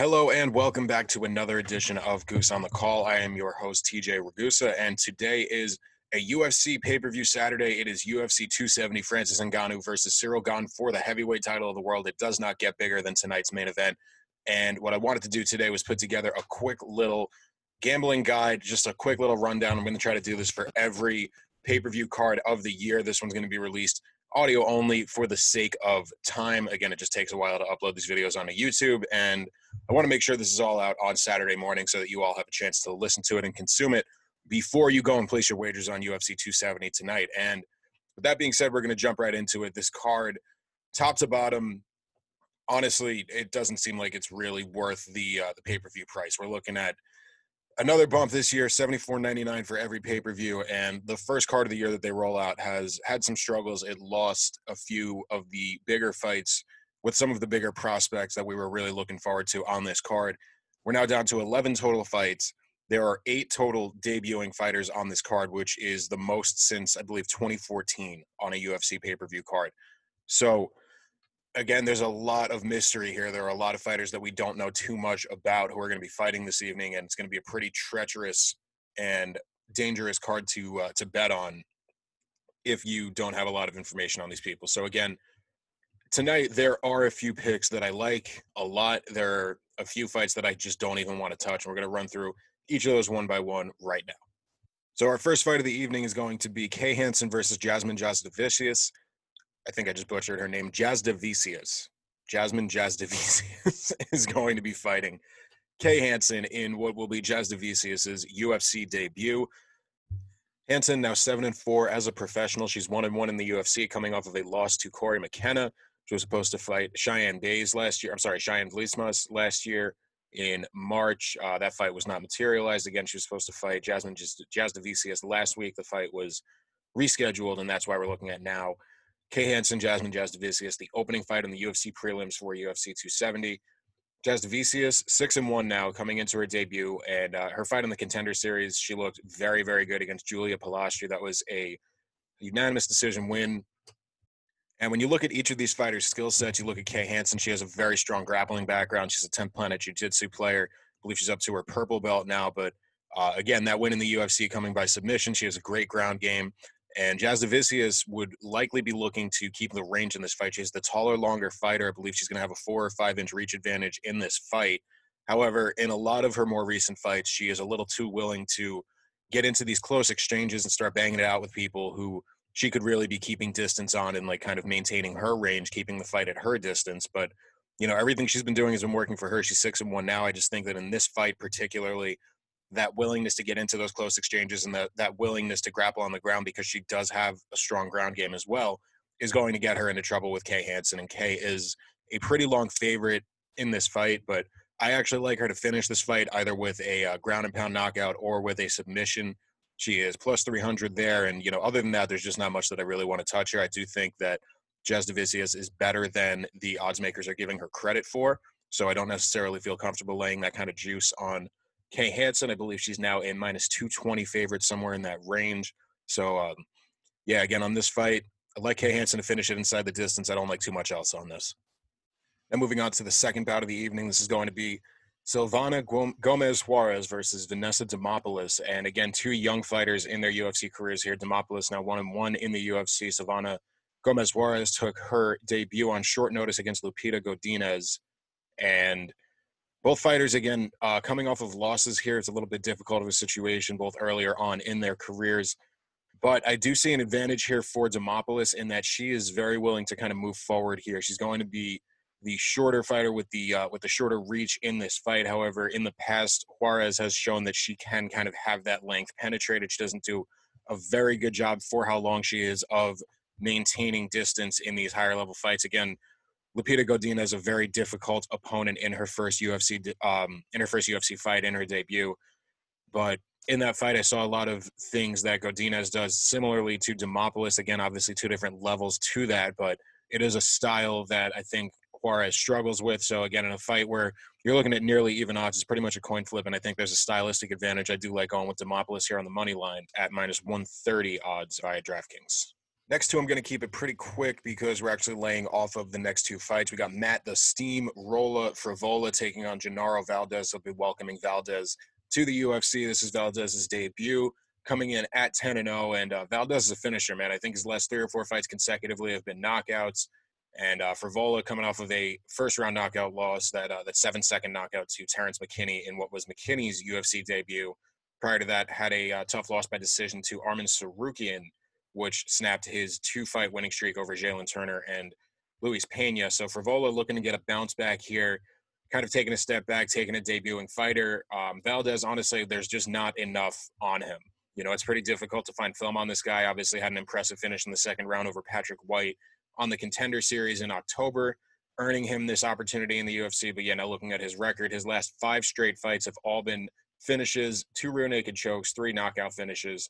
Hello and welcome back to another edition of Goose on the Call. I am your host TJ Ragusa, and today is a UFC pay-per-view Saturday. It is UFC 270 Francis Ngannou versus Ciryl Gane for the heavyweight title of the world. It does not get bigger than tonight's main event. And what I wanted to do today was put together a quick little gambling guide, just a quick little rundown. I'm going to try to do this for every pay-per-view card of the year. This one's going to be released audio only for the sake of time. Again, it just takes a while to upload these videos onto YouTube and I want to make sure this is all out on Saturday morning so that you all have a chance to listen to it and consume it before you go and place your wagers on UFC 270 tonight. And with that being said, we're going to jump right into it. This card, top to bottom, honestly, it doesn't seem like it's really worth the uh, the pay per view price. We're looking at another bump this year, seventy four ninety nine for every pay per view, and the first card of the year that they roll out has had some struggles. It lost a few of the bigger fights with some of the bigger prospects that we were really looking forward to on this card. We're now down to 11 total fights. There are eight total debuting fighters on this card, which is the most since, I believe, 2014 on a UFC pay per view card. So, again, there's a lot of mystery here. There are a lot of fighters that we don't know too much about who are going to be fighting this evening, and it's going to be a pretty treacherous and dangerous card to uh, to bet on if you don't have a lot of information on these people. So, again, tonight there are a few picks that I like a lot. There are a few fights that I just don't even want to touch. And we're going to run through each of those one by one right now. So our first fight of the evening is going to be Kay Hansen versus Jasmine Jasudavicius. I think I just butchered her name. Jasudavicius. Jasmine Jasudavicius is going to be fighting Kay Hansen in what will be Jasudavicius's UFC debut. Hansen now seven and four as a professional. She's one and one in the UFC, coming off of a loss to Corey McKenna. She was supposed to fight Cheyanne Buys last year. I'm sorry, Cheyanne Vlismas last year in March. Uh, that fight was not materialized. Again, she was supposed to fight Jasmine Jazz last week. The fight was rescheduled, and that's why we're looking at now. Kay Hansen, Jasmine Jasudavicius, the opening fight in the UFC prelims for UFC 270. Jasudavicius, six and one now, coming into her debut, and uh, her fight in the Contender Series, she looked very, very good against Julia Polastri. That was a unanimous decision win. And when you look at each of these fighters' skill sets, you look at Kay Hansen. She has a very strong grappling background. She's a 10th Planet Jiu-Jitsu player. I believe she's up to her purple belt now. But uh, again, that win in the UFC coming by submission. She has a great ground game. And Jasudavicius would likely be looking to keep the range in this fight. She's the taller, longer fighter. I believe she's going to have a four or five inch reach advantage in this fight. However, in a lot of her more recent fights, she is a little too willing to get into these close exchanges and start banging it out with people who she could really be keeping distance on and like kind of maintaining her range, keeping the fight at her distance. But you know, everything she's been doing has been working for her. She's six and one now. I just think that in this fight, particularly, that willingness to get into those close exchanges and that that willingness to grapple on the ground because she does have a strong ground game as well is going to get her into trouble with Kay Hansen. And Kay is a pretty long favorite in this fight, but I actually like her to finish this fight either with a uh, ground and pound knockout or with a submission. She is plus 300 there. And, you know, other than that, there's just not much that I really want to touch here. I do think that Jasudavicius is better than the odds makers are giving her credit for. So I don't necessarily feel comfortable laying that kind of juice on Kay Hansen. I believe she's now in minus 220 favorite, somewhere in that range. So, um, yeah, again, on this fight, I like Kay Hansen to finish it inside the distance. I don't like too much else on this. And moving on to the second bout of the evening, this is going to be Silvana Gomez Juarez versus Vanessa Demopoulos. And again, two young fighters in their UFC careers here. Demopoulos now one and one in the UFC. Silvana Gomez Juarez took her debut on short notice against Lupita Godinez. And both fighters, again, uh, coming off of losses here, it's a little bit difficult of a situation, both earlier on in their careers. But I do see an advantage here for Demopoulos in that she is very willing to kind of move forward here. She's going to be the shorter fighter with the uh, with the shorter reach in this fight. However, in the past, Juarez has shown that she can kind of have that length penetrated. She doesn't do a very good job for how long she is of maintaining distance in these higher level fights. Again, Lupita Godinez is a very difficult opponent in her first UFC um, in her first UFC fight in her debut, but in that fight, I saw a lot of things that Godinez does similarly to Demopoulos. Again, obviously two different levels to that, but it is a style that I think Juarez struggles with. So again, in a fight where you're looking at nearly even odds, it's pretty much a coin flip, and I think there's a stylistic advantage. I do like going with Demopoulos here on the money line at minus 130 odds via DraftKings. Next two, I'm going to keep it pretty quick because we're actually laying off of the next two fights. We got Matt the Steam Rolla Frevola taking on Genaro Valdez. He'll be welcoming Valdez to the UFC. This is Valdez's debut, coming in at 10 and 0. And uh, Valdez is a finisher, man. I think his last three or four fights consecutively have been knockouts. And uh, Frevola coming off of a first round knockout loss, that uh, that seven second knockout to Terrance McKinney in what was McKinney's UFC debut. Prior to that, had a uh, tough loss by decision to Arman Tsarukyan which snapped his two fight winning streak over Jalin Turner and Luis Pena. So Frevola looking to get a bounce back here, kind of taking a step back, taking a debuting fighter. Um, Valdez, honestly, there's just not enough on him. You know, it's pretty difficult to find film on this guy. Obviously, had an impressive finish in the second round over Patrick White on the contender series in October, earning him this opportunity in the UFC. But yeah, now looking at his record, his last five straight fights have all been finishes, two rear naked chokes, three knockout finishes.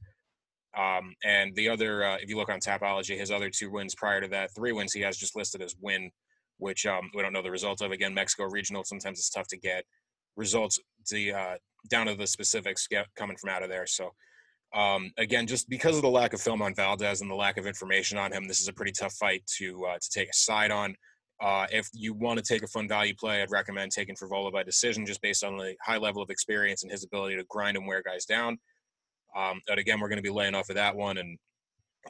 Um, and the other, uh, if you look on Tapology, his other two wins prior to that, three wins he has just listed as win, which um, we don't know the result of. Again, Mexico regional, sometimes it's tough to get results the uh, down to the specifics get coming from out of there. So um, again, just because of the lack of film on Valdez and the lack of information on him, this is a pretty tough fight to uh, to take a side on. Uh, if you want to take a fun value play, I'd recommend taking Frevola by decision, just based on the high level of experience and his ability to grind and wear guys down. Um, but again, we're going to be laying off of that one. And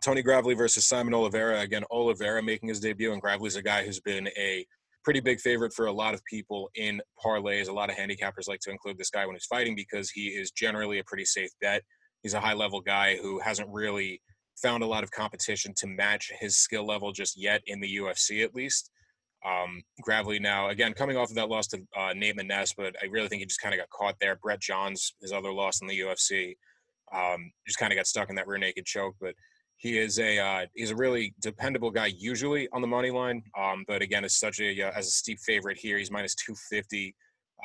Tony Gravely versus Saimon Oliveira. Again, Oliveira making his debut, and Gravely's a guy who's been a pretty big favorite for a lot of people in parlays. A lot of handicappers like to include this guy when he's fighting because he is generally a pretty safe bet. He's a high level guy who hasn't really found a lot of competition to match his skill level just yet in the UFC, at least. Um, Gravely now, again, coming off of that loss to uh, Nate Maness, but I really think he just kind of got caught there. Brett Johns, his other loss in the UFC. Um, just kind of got stuck in that rear naked choke, but he is a uh, he's a really dependable guy usually on the money line. Um, but again, it's such a uh, as a steep favorite here. He's minus two fifty.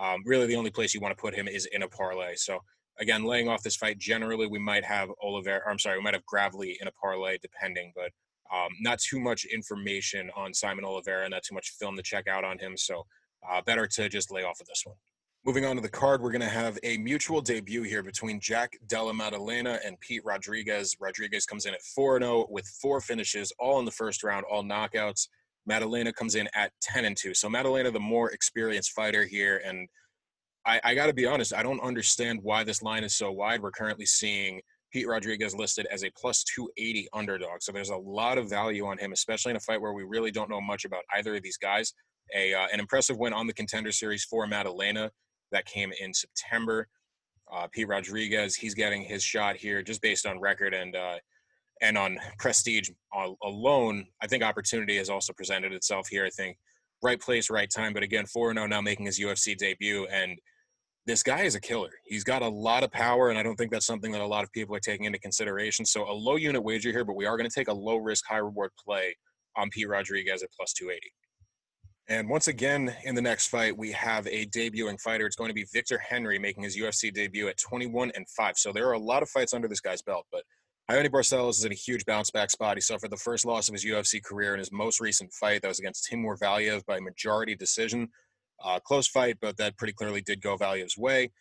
Um, really, the only place you want to put him is in a parlay. So again, laying off this fight, generally we might have Oliver. I'm sorry, we might have Gravely in a parlay, depending, but um, not too much information on Saimon Oliveira, not too much film to check out on him. So uh, better to just lay off of this one. Moving on to the card, we're going to have a mutual debut here between Jack Della Maddalena and Pete Rodriguez. Rodriguez comes in at 4 0 with four finishes, all in the first round, all knockouts. Maddalena comes in at 10 and 2. So Maddalena, the more experienced fighter here. And I, I got to be honest, I don't understand why this line is so wide. We're currently seeing Pete Rodriguez listed as a plus 280 underdog. So there's a lot of value on him, especially in a fight where we really don't know much about either of these guys. A, uh, an impressive win on the contender series for Maddalena that came in September. Uh, Pete Rodriguez, he's getting his shot here just based on record and uh, and on prestige alone. I think opportunity has also presented itself here. I think right place, right time. But again, 4 0 now making his UFC debut. And this guy is a killer. He's got a lot of power, and I don't think that's something that a lot of people are taking into consideration. So a low unit wager here, but we are going to take a low risk, high reward play on Pete Rodriguez at plus 280. And once again, in the next fight, we have a debuting fighter. It's going to be Victor Henry making his UFC debut at 21 and 5. So there are a lot of fights under this guy's belt, but Raoni Barcelos is in a huge bounce back spot. He suffered the first loss of his UFC career in his most recent fight. That was against Timur Valiev by majority decision. Uh, close fight, but that pretty clearly did go Valiev's way.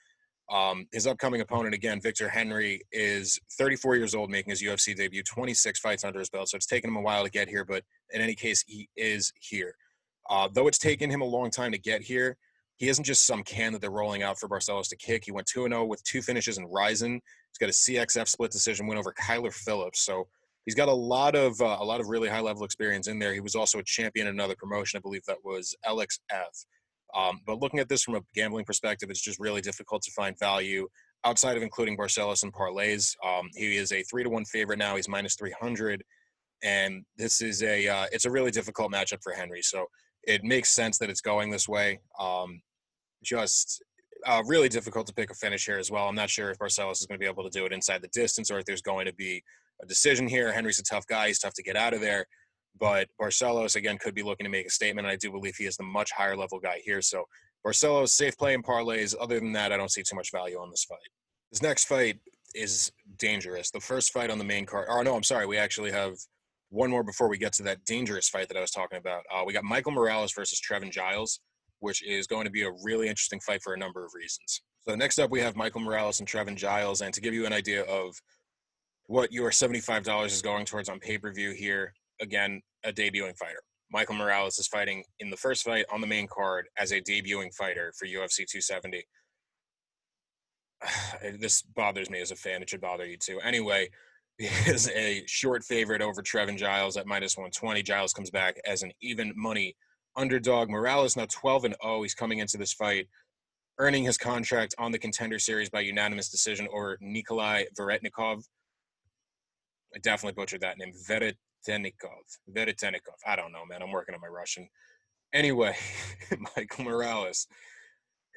Um, his upcoming opponent, again, Victor Henry, is 34 years old, making his UFC debut, 26 fights under his belt. So it's taken him a while to get here, but in any case, he is here. Uh, though it's taken him a long time to get here, he isn't just some can that they're rolling out for Barcelos to kick. He went 2 0 with two finishes in Rizin. He's got a CXF split decision win over Kyler Phillips. So he's got a lot of uh, a lot of really high level experience in there. He was also a champion in another promotion, I believe that was LXF. Um, but looking at this from a gambling perspective, it's just really difficult to find value outside of including Barcelos and parlays. Um, he is a three to one favorite now. He's minus 300. And this is a uh, it's a really difficult matchup for Henry. So it makes sense that it's going this way. Um, just uh, really difficult to pick a finish here as well. I'm not sure if Barcelos is going to be able to do it inside the distance or if there's going to be a decision here. Henry's a tough guy; he's tough to get out of there. But Barcelos again could be looking to make a statement. And I do believe he is the much higher level guy here. So Barcelos safe play and parlays. Other than that, I don't see too much value on this fight. This next fight is dangerous. The first fight on the main card. Oh no, I'm sorry. We actually have one more before we get to that dangerous fight that I was talking about. Uh, we got Michael Morales versus Trevin Giles, which is going to be a really interesting fight for a number of reasons. So next up, we have Michael Morales and Trevin Giles, and to give you an idea of what your $75 is going towards on pay per view here. Again, a debuting fighter. Michael Morales is fighting in the first fight on the main card as a debuting fighter for UFC 270. this bothers me as a fan. It should bother you too. Anyway, is a short favorite over Trevin Giles at minus 120. Giles comes back as an even money underdog. Morales now 12 and 0. He's coming into this fight earning his contract on the contender series by unanimous decision over Nikolai Veretnikov. I definitely butchered that name. Veretenikov. Veretenikov. I don't know, man. I'm working on my Russian. Anyway, Michael Morales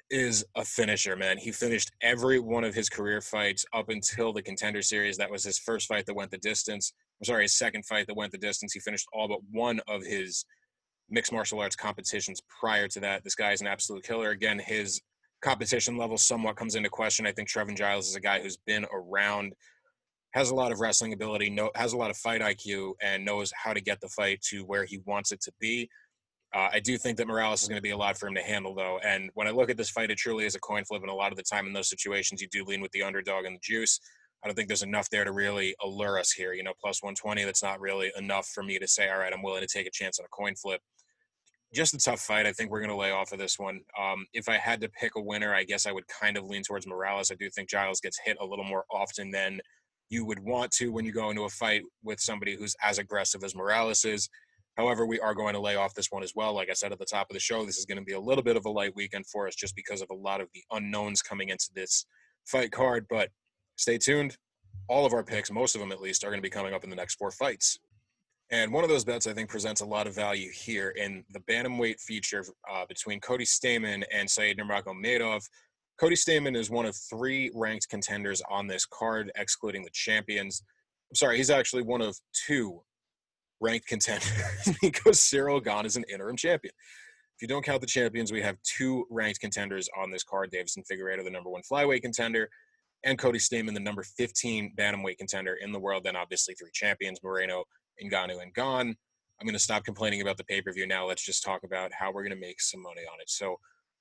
is a finisher, man. He finished every one of his career fights up until the contender series. That was his first fight that went the distance. I'm sorry, his second fight that went the distance. He finished all but one of his mixed martial arts competitions prior to that. This guy is an absolute killer. Again, his competition level somewhat comes into question. I think Trevin Giles is a guy who's been around, has a lot of wrestling ability, know, has a lot of fight IQ, and knows how to get the fight to where he wants it to be. Uh, I do think that Morales is going to be a lot for him to handle, though. And when I look at this fight, it truly is a coin flip. And a lot of the time in those situations, you do lean with the underdog and the juice. I don't think there's enough there to really allure us here. You know, plus 120, that's not really enough for me to say, all right, I'm willing to take a chance on a coin flip just a tough fight. I think we're going to lay off of this one. Um, if I had to pick a winner, I guess I would kind of lean towards Morales. I do think Giles gets hit a little more often than you would want to when you go into a fight with somebody who's as aggressive as Morales is. However, we are going to lay off this one as well. Like I said at the top of the show, this is going to be a little bit of a light weekend for us just because of a lot of the unknowns coming into this fight card. But stay tuned. All of our picks, most of them at least, are going to be coming up in the next four fights. And one of those bets I think presents a lot of value here in the bantamweight feature uh, between Cody Stamann and Said Nurmagomedov. Cody Stamann is one of three ranked contenders on this card, excluding the champions. I'm sorry, he's actually one of two ranked contenders because Ciryl Gane is an interim champion. If you don't count the champions, we have two ranked contenders on this card. Deiveson Figueiredo, the number one flyweight contender, and Cody Stamann, the number 15 bantamweight contender in the world. Then obviously three champions, Moreno, Ngannou and Gane. I'm going to stop complaining about the pay per view now. Let's just talk about how we're going to make some money on it. So,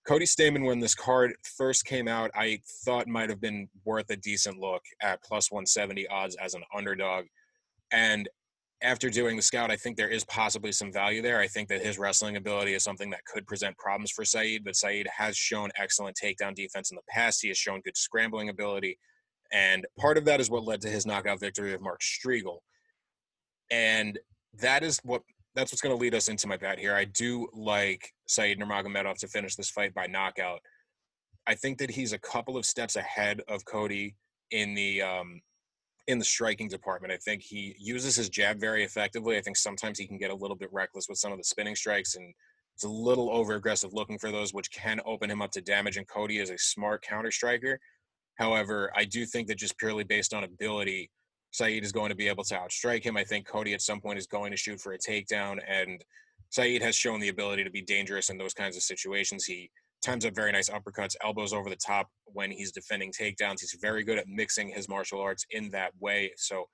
Cody Stamann, when this card first came out, I thought might have been worth a decent look at plus 170 odds as an underdog. And after doing the scout, I think there is possibly some value there. I think that his wrestling ability is something that could present problems for Said, but Said has shown excellent takedown defense in the past. He has shown good scrambling ability. And part of that is what led to his knockout victory of Mark Striegel and that is what that's what's going to lead us into my bet here. I do like Said Nurmagomedov to finish this fight by knockout. I think that he's a couple of steps ahead of Cody in the um, in the striking department. I think he uses his jab very effectively. I think sometimes he can get a little bit reckless with some of the spinning strikes and it's a little over aggressive looking for those, which can open him up to damage. And Cody is a smart counter striker. However, I do think that just purely based on ability, Said is going to be able to outstrike him. I think Cody at some point is going to shoot for a takedown, and Said has shown the ability to be dangerous in those kinds of situations. He times up very nice uppercuts, elbows over the top when he's defending takedowns. He's very good at mixing his martial arts in that way. So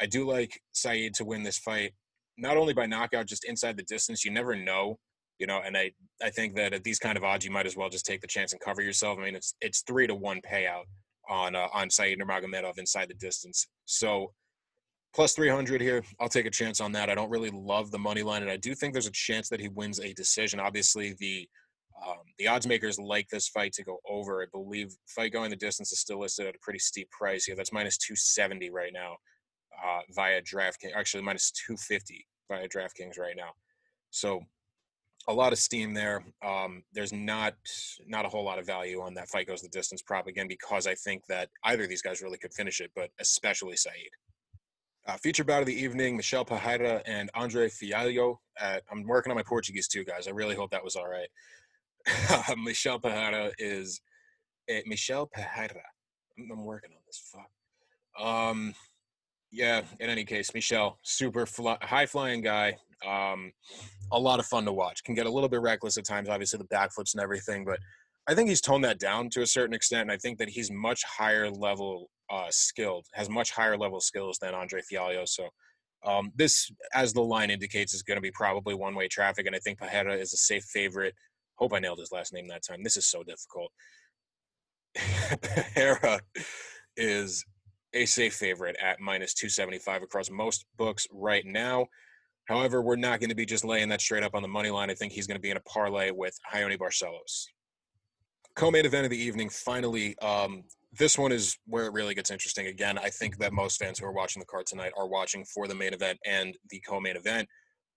I do like Said to win this fight, not only by knockout, just inside the distance. You never know, you know. And I I think that at these kind of odds, you might as well just take the chance and cover yourself. I mean, it's it's three to one payout on uh, on Said Nurmagomedov inside the distance. So plus 300 here. I'll take a chance on that. I don't really love the money line, and I do think there's a chance that he wins a decision. Obviously, the um, the odds makers like this fight to go over. I believe fight going the distance is still listed at a pretty steep price here. That's minus 270 right now uh, via DraftKings. Actually, minus 250 via DraftKings right now. So a lot of steam there. Um, there's not not a whole lot of value on that fight goes the distance prop again because I think that either of these guys really could finish it, but especially Said. Uh, feature bout of the evening: Michelle Pereira and Andre Fialho. At, I'm working on my Portuguese too, guys. I really hope that was all right. Michel Pereira is eh, Michel Pereira. I'm, I'm, working on this. Fuck. Um, yeah. In any case, Michelle, super fly, high flying guy. Um, a lot of fun to watch. Can get a little bit reckless at times, obviously the backflips and everything, but I think he's toned that down to a certain extent. And I think that he's much higher level uh, skilled, has much higher level skills than Andre Fialho. So um, this, as the line indicates, is going to be probably one way traffic. And I think Pereira is a safe favorite. Hope I nailed his last name that time. This is so difficult. Pereira is a safe favorite at minus 275 across most books right now. However, we're not going to be just laying that straight up on the money line. I think he's going to be in a parlay with Raoni Barcelos. Co-main event of the evening, finally. Um, this one is where it really gets interesting. Again, I think that most fans who are watching the card tonight are watching for the main event and the co-main event.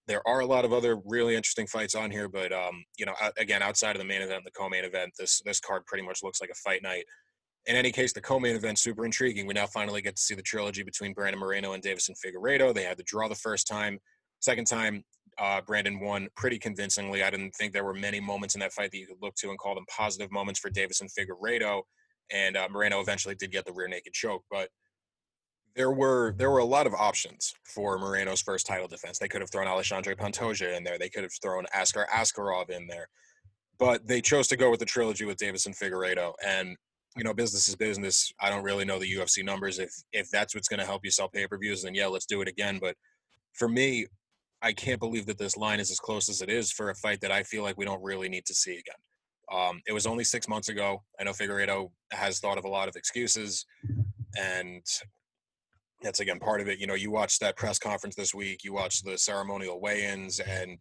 There are a lot of other really interesting fights on here, but um, you know, again, outside of the main event, the co-main event, this this card pretty much looks like a fight night in any case, the co-main event super intriguing. We now finally get to see the trilogy between Brandon Moreno and Deiveson Figueiredo. They had the draw the first time. Second time, uh, Brandon won pretty convincingly. I didn't think there were many moments in that fight that you could look to and call them positive moments for Deiveson Figueiredo. And uh, Moreno eventually did get the rear naked choke, but there were there were a lot of options for Moreno's first title defense. They could have thrown Alexandre Pantoja in there. They could have thrown Askar Askarov in there, but they chose to go with the trilogy with Deiveson Figueiredo. And you know, business is business. I don't really know the UFC numbers. If if that's what's going to help you sell pay per views, then yeah, let's do it again. But for me, I can't believe that this line is as close as it is for a fight that I feel like we don't really need to see again. Um, it was only six months ago. I know Figueiredo has thought of a lot of excuses, and that's again part of it. You know, you watched that press conference this week. You watched the ceremonial weigh-ins, and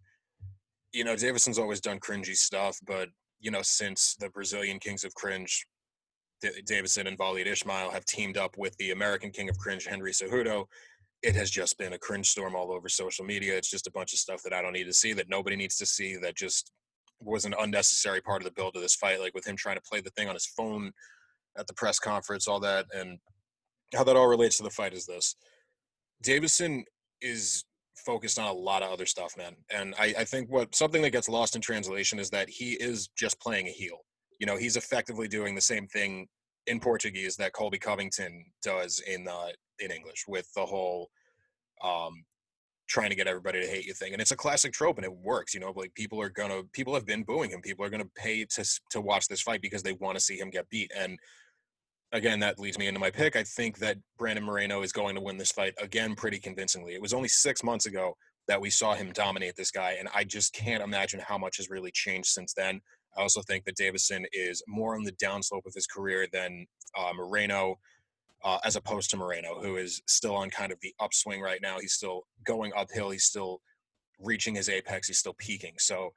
you know, Deiveson's always done cringy stuff, but you know, since the Brazilian Kings of Cringe D- Deiveson and Wallid Ismail have teamed up with the American King of Cringe, Henry Cejudo. It has just been a cringe storm all over social media. It's just a bunch of stuff that I don't need to see, that nobody needs to see, that just was an unnecessary part of the build of this fight. Like with him trying to play the thing on his phone at the press conference, all that, and how that all relates to the fight is this: Deiveson is focused on a lot of other stuff, man. And I, I think what something that gets lost in translation is that he is just playing a heel you know, he's effectively doing the same thing in Portuguese that Colby Covington does in uh, in English with the whole um, trying to get everybody to hate you thing. And it's a classic trope, and it works. You know, like people are gonna people have been booing him. People are gonna pay to to watch this fight because they want to see him get beat. And again, that leads me into my pick. I think that Brandon Moreno is going to win this fight again pretty convincingly. It was only six months ago that we saw him dominate this guy, and I just can't imagine how much has really changed since then. I also think that Deiveson is more on the downslope of his career than uh, Moreno, uh, as opposed to Moreno, who is still on kind of the upswing right now. He's still going uphill. He's still reaching his apex. He's still peaking. So,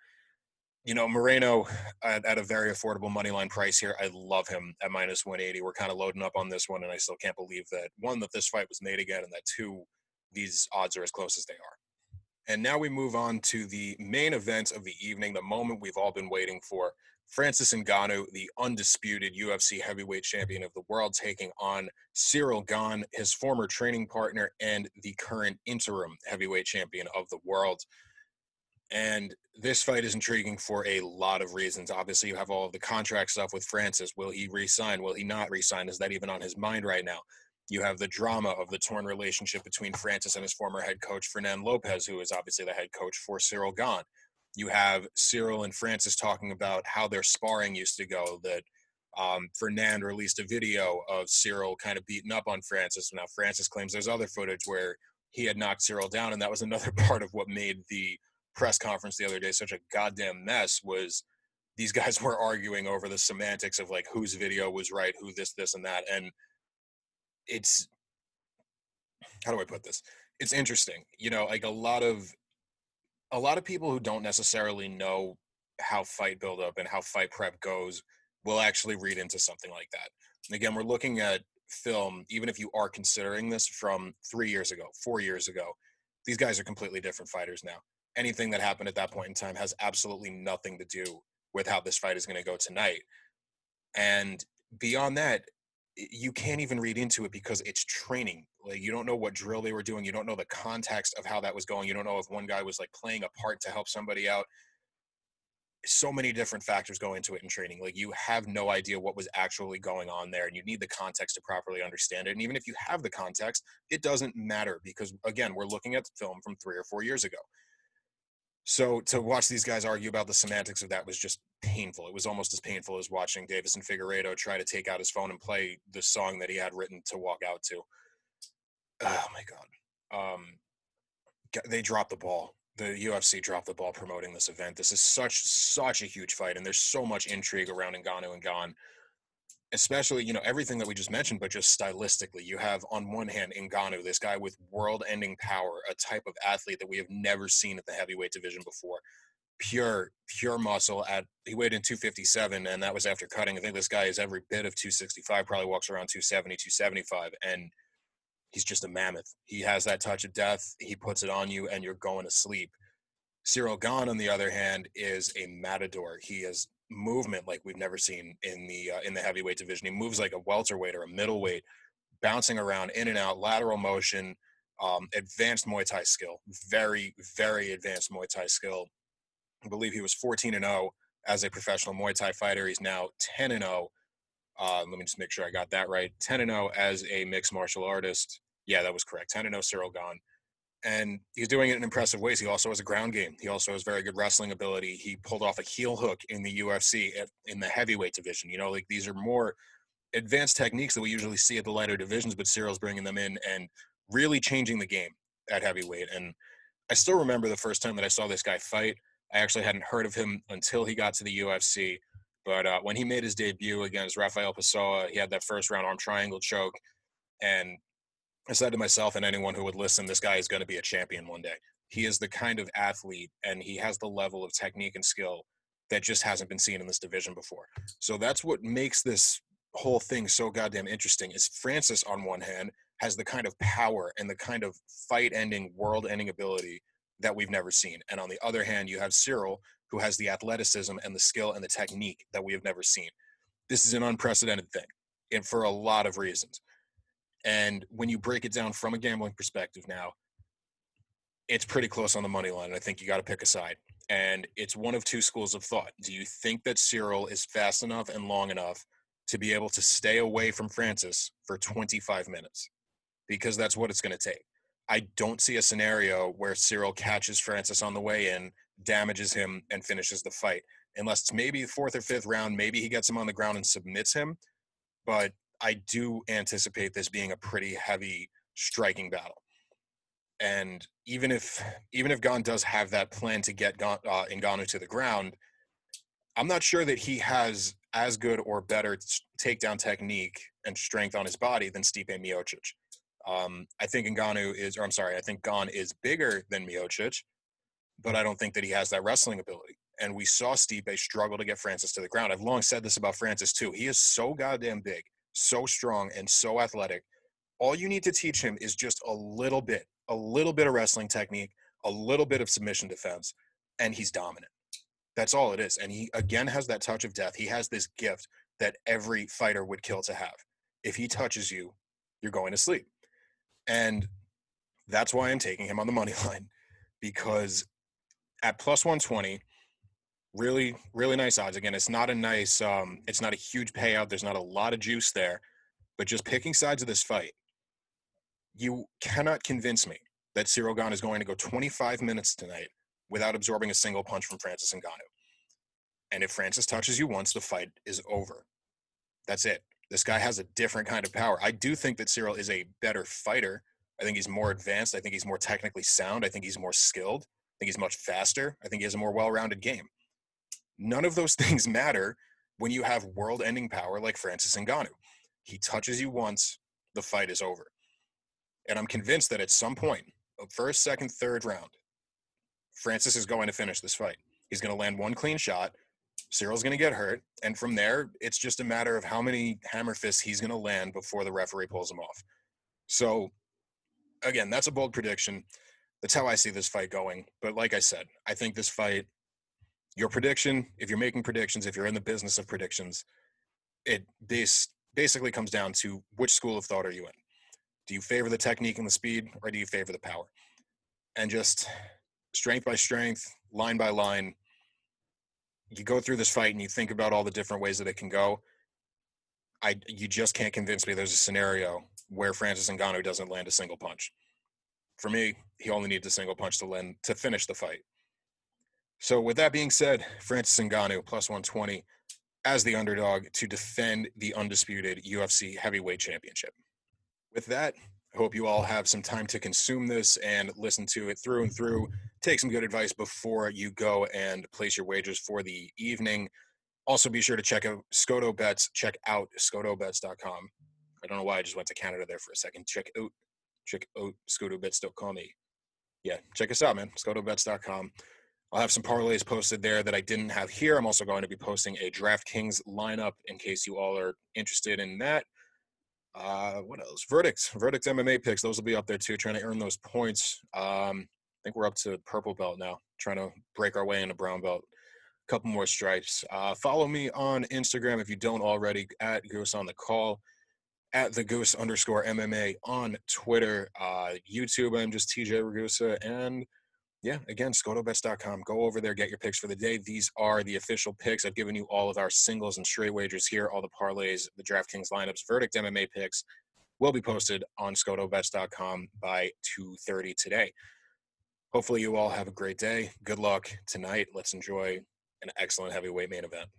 you know, Moreno at, at a very affordable money line price here. I love him at minus 180. We're kind of loading up on this one, and I still can't believe that one, that this fight was made again, and that two, these odds are as close as they are. And now we move on to the main event of the evening, the moment we've all been waiting for. Francis Ngannou, the undisputed UFC heavyweight champion of the world, taking on Ciryl Gane, his former training partner and the current interim heavyweight champion of the world. And this fight is intriguing for a lot of reasons. Obviously, you have all of the contract stuff with Francis. Will he resign? Will he not resign? Is that even on his mind right now? You have the drama of the torn relationship between Francis and his former head coach, Fernand Lopez, who is obviously the head coach for Ciryl Gane. You have Ciryl and Francis talking about how their sparring used to go, that um, Fernand released a video of Ciryl kind of beating up on Francis. Now, Francis claims there's other footage where he had knocked Ciryl down, and that was another part of what made the press conference the other day such a goddamn mess was these guys were arguing over the semantics of like whose video was right, who this, this, and that. And it's how do I put this? It's interesting. You know, like a lot of a lot of people who don't necessarily know how fight buildup and how fight prep goes will actually read into something like that. And again, we're looking at film, even if you are considering this from three years ago, four years ago, these guys are completely different fighters now. Anything that happened at that point in time has absolutely nothing to do with how this fight is going to go tonight. And beyond that, you can't even read into it because it's training. Like you don't know what drill they were doing. You don't know the context of how that was going. You don't know if one guy was like playing a part to help somebody out. So many different factors go into it in training. Like you have no idea what was actually going on there, and you need the context to properly understand it. And even if you have the context, it doesn't matter because again, we're looking at the film from three or four years ago. So to watch these guys argue about the semantics of that was just painful. It was almost as painful as watching Deiveson Figueiredo try to take out his phone and play the song that he had written to walk out to. Oh my god. Um, they dropped the ball. The UFC dropped the ball promoting this event. This is such such a huge fight, and there's so much intrigue around Ngannou and Gane. Especially you know everything that we just mentioned, but just stylistically, you have on one hand Ngannou, this guy with world-ending power, a type of athlete that we have never seen at the heavyweight division before. Pure, pure muscle. At he weighed in 257, and that was after cutting. I think this guy is every bit of 265. Probably walks around 270, 275, and he's just a mammoth. He has that touch of death. He puts it on you, and you're going to sleep. Ciryl Gane, on the other hand, is a matador. He has movement like we've never seen in the uh, in the heavyweight division. He moves like a welterweight or a middleweight, bouncing around in and out, lateral motion, um, advanced Muay Thai skill, very very advanced Muay Thai skill. I believe he was 14 and 0 as a professional Muay Thai fighter. He's now 10 and 0. Uh, let me just make sure I got that right. 10 and 0 as a mixed martial artist. Yeah, that was correct. 10 and 0 Ciryl Gane and he's doing it in impressive ways. He also has a ground game. He also has very good wrestling ability. He pulled off a heel hook in the UFC at, in the heavyweight division. You know, like these are more advanced techniques that we usually see at the lighter divisions, but Ciryl's bringing them in and really changing the game at heavyweight. And I still remember the first time that I saw this guy fight. I actually hadn't heard of him until he got to the UFC. But uh, when he made his debut against Raphael Pessoa, he had that first round arm triangle choke, and I said to myself and anyone who would listen, this guy is going to be a champion one day. He is the kind of athlete and he has the level of technique and skill that just hasn't been seen in this division before. So that's what makes this whole thing so goddamn interesting is Francis on one hand has the kind of power and the kind of fight ending, world ending ability that we've never seen. And on the other hand, you have Ciryl who has the athleticism and the skill and the technique that we have never seen. This is an unprecedented thing and for a lot of reasons. And when you break it down from a gambling perspective now, it's pretty close on the money line. I think you got to pick a side. And it's one of two schools of thought. Do you think that Ciryl is fast enough and long enough to be able to stay away from Francis for 25 minutes? Because that's what it's going to take. I don't see a scenario where Ciryl catches Francis on the way in, damages him, and finishes the fight. Unless it's maybe the fourth or fifth round, maybe he gets him on the ground and submits him. But I do anticipate this being a pretty heavy striking battle. And even if even if Gane does have that plan to get Gon, uh, Ngannou to the ground, I'm not sure that he has as good or better takedown technique and strength on his body than Stipe Miocic. Um, I think Ngannou is, or I'm sorry, I think Gane is bigger than Miocic, but I don't think that he has that wrestling ability. And we saw Stipe struggle to get Francis to the ground. I've long said this about Francis too. He is so goddamn big so strong and so athletic. All you need to teach him is just a little bit, a little bit of wrestling technique, a little bit of submission defense, and he's dominant. That's all it is. And he again has that touch of death. He has this gift that every fighter would kill to have. If he touches you, you're going to sleep. And that's why I'm taking him on the money line because at plus 120, really really nice odds again it's not a nice um it's not a huge payout there's not a lot of juice there but just picking sides of this fight you cannot convince me that Ciryl Gane is going to go 25 minutes tonight without absorbing a single punch from Francis Ngannou. And if Francis touches you once, the fight is over. That's it. This guy has a different kind of power. I do think that Ciryl is a better fighter. I think he's more advanced. I think he's more technically sound. I think he's more skilled. I think he's much faster. I think he has a more well-rounded game. None of those things matter when you have world ending power like Francis Ngannou. He touches you once, the fight is over. And I'm convinced that at some uh, first, second, third round, Francis is going to finish this fight. He's going to land one clean shot. Ciryl's going to get hurt. And from there, it's just a matter of how many hammer fists he's going to land before the referee pulls him off. So, again, that's a bold prediction. That's how I see this fight going. But like I said, I think this fight your prediction, if you're making predictions, if you're in the business of predictions, it base, basically comes down to which school of thought are you in? Do you favor the technique and the speed, or do you favor the power? And just strength by strength, line by line, you go through this fight and you think about all the different ways that it can go. I you just can't convince me there's a scenario where Francis Ngannou doesn't land a single punch. For me, he only needs a single punch to land to finish the fight. So, with that being said, Francis Ngannou plus 120 as the underdog to defend the undisputed UFC heavyweight championship. With that, I hope you all have some time to consume this and listen to it through and through. Take some good advice before you go and place your wagers for the evening. Also, be sure to check out Scoto Bets. Check out scotobets.com. I don't know why I just went to Canada there for a second. Check out, check out scotobets.com. Yeah, check us out, man. Scotobets.com. I'll have some parlays posted there that I didn't have here. I'm also going to be posting a DraftKings lineup in case you all are interested in that. Uh, what else? Verdicts, verdict MMA picks. Those will be up there too. Trying to earn those points. Um, I think we're up to purple belt now. Trying to break our way into brown belt. A couple more stripes. Uh, follow me on Instagram if you don't already at Goose on the Call, at the Goose underscore MMA on Twitter, uh, YouTube. I'm just TJ Ragusa and yeah, again, scotobets.com. Go over there, get your picks for the day. These are the official picks. I've given you all of our singles and straight wagers here, all the parlays, the DraftKings lineups, verdict MMA picks will be posted on scotobets.com by 2.30 today. Hopefully you all have a great day. Good luck tonight. Let's enjoy an excellent heavyweight main event.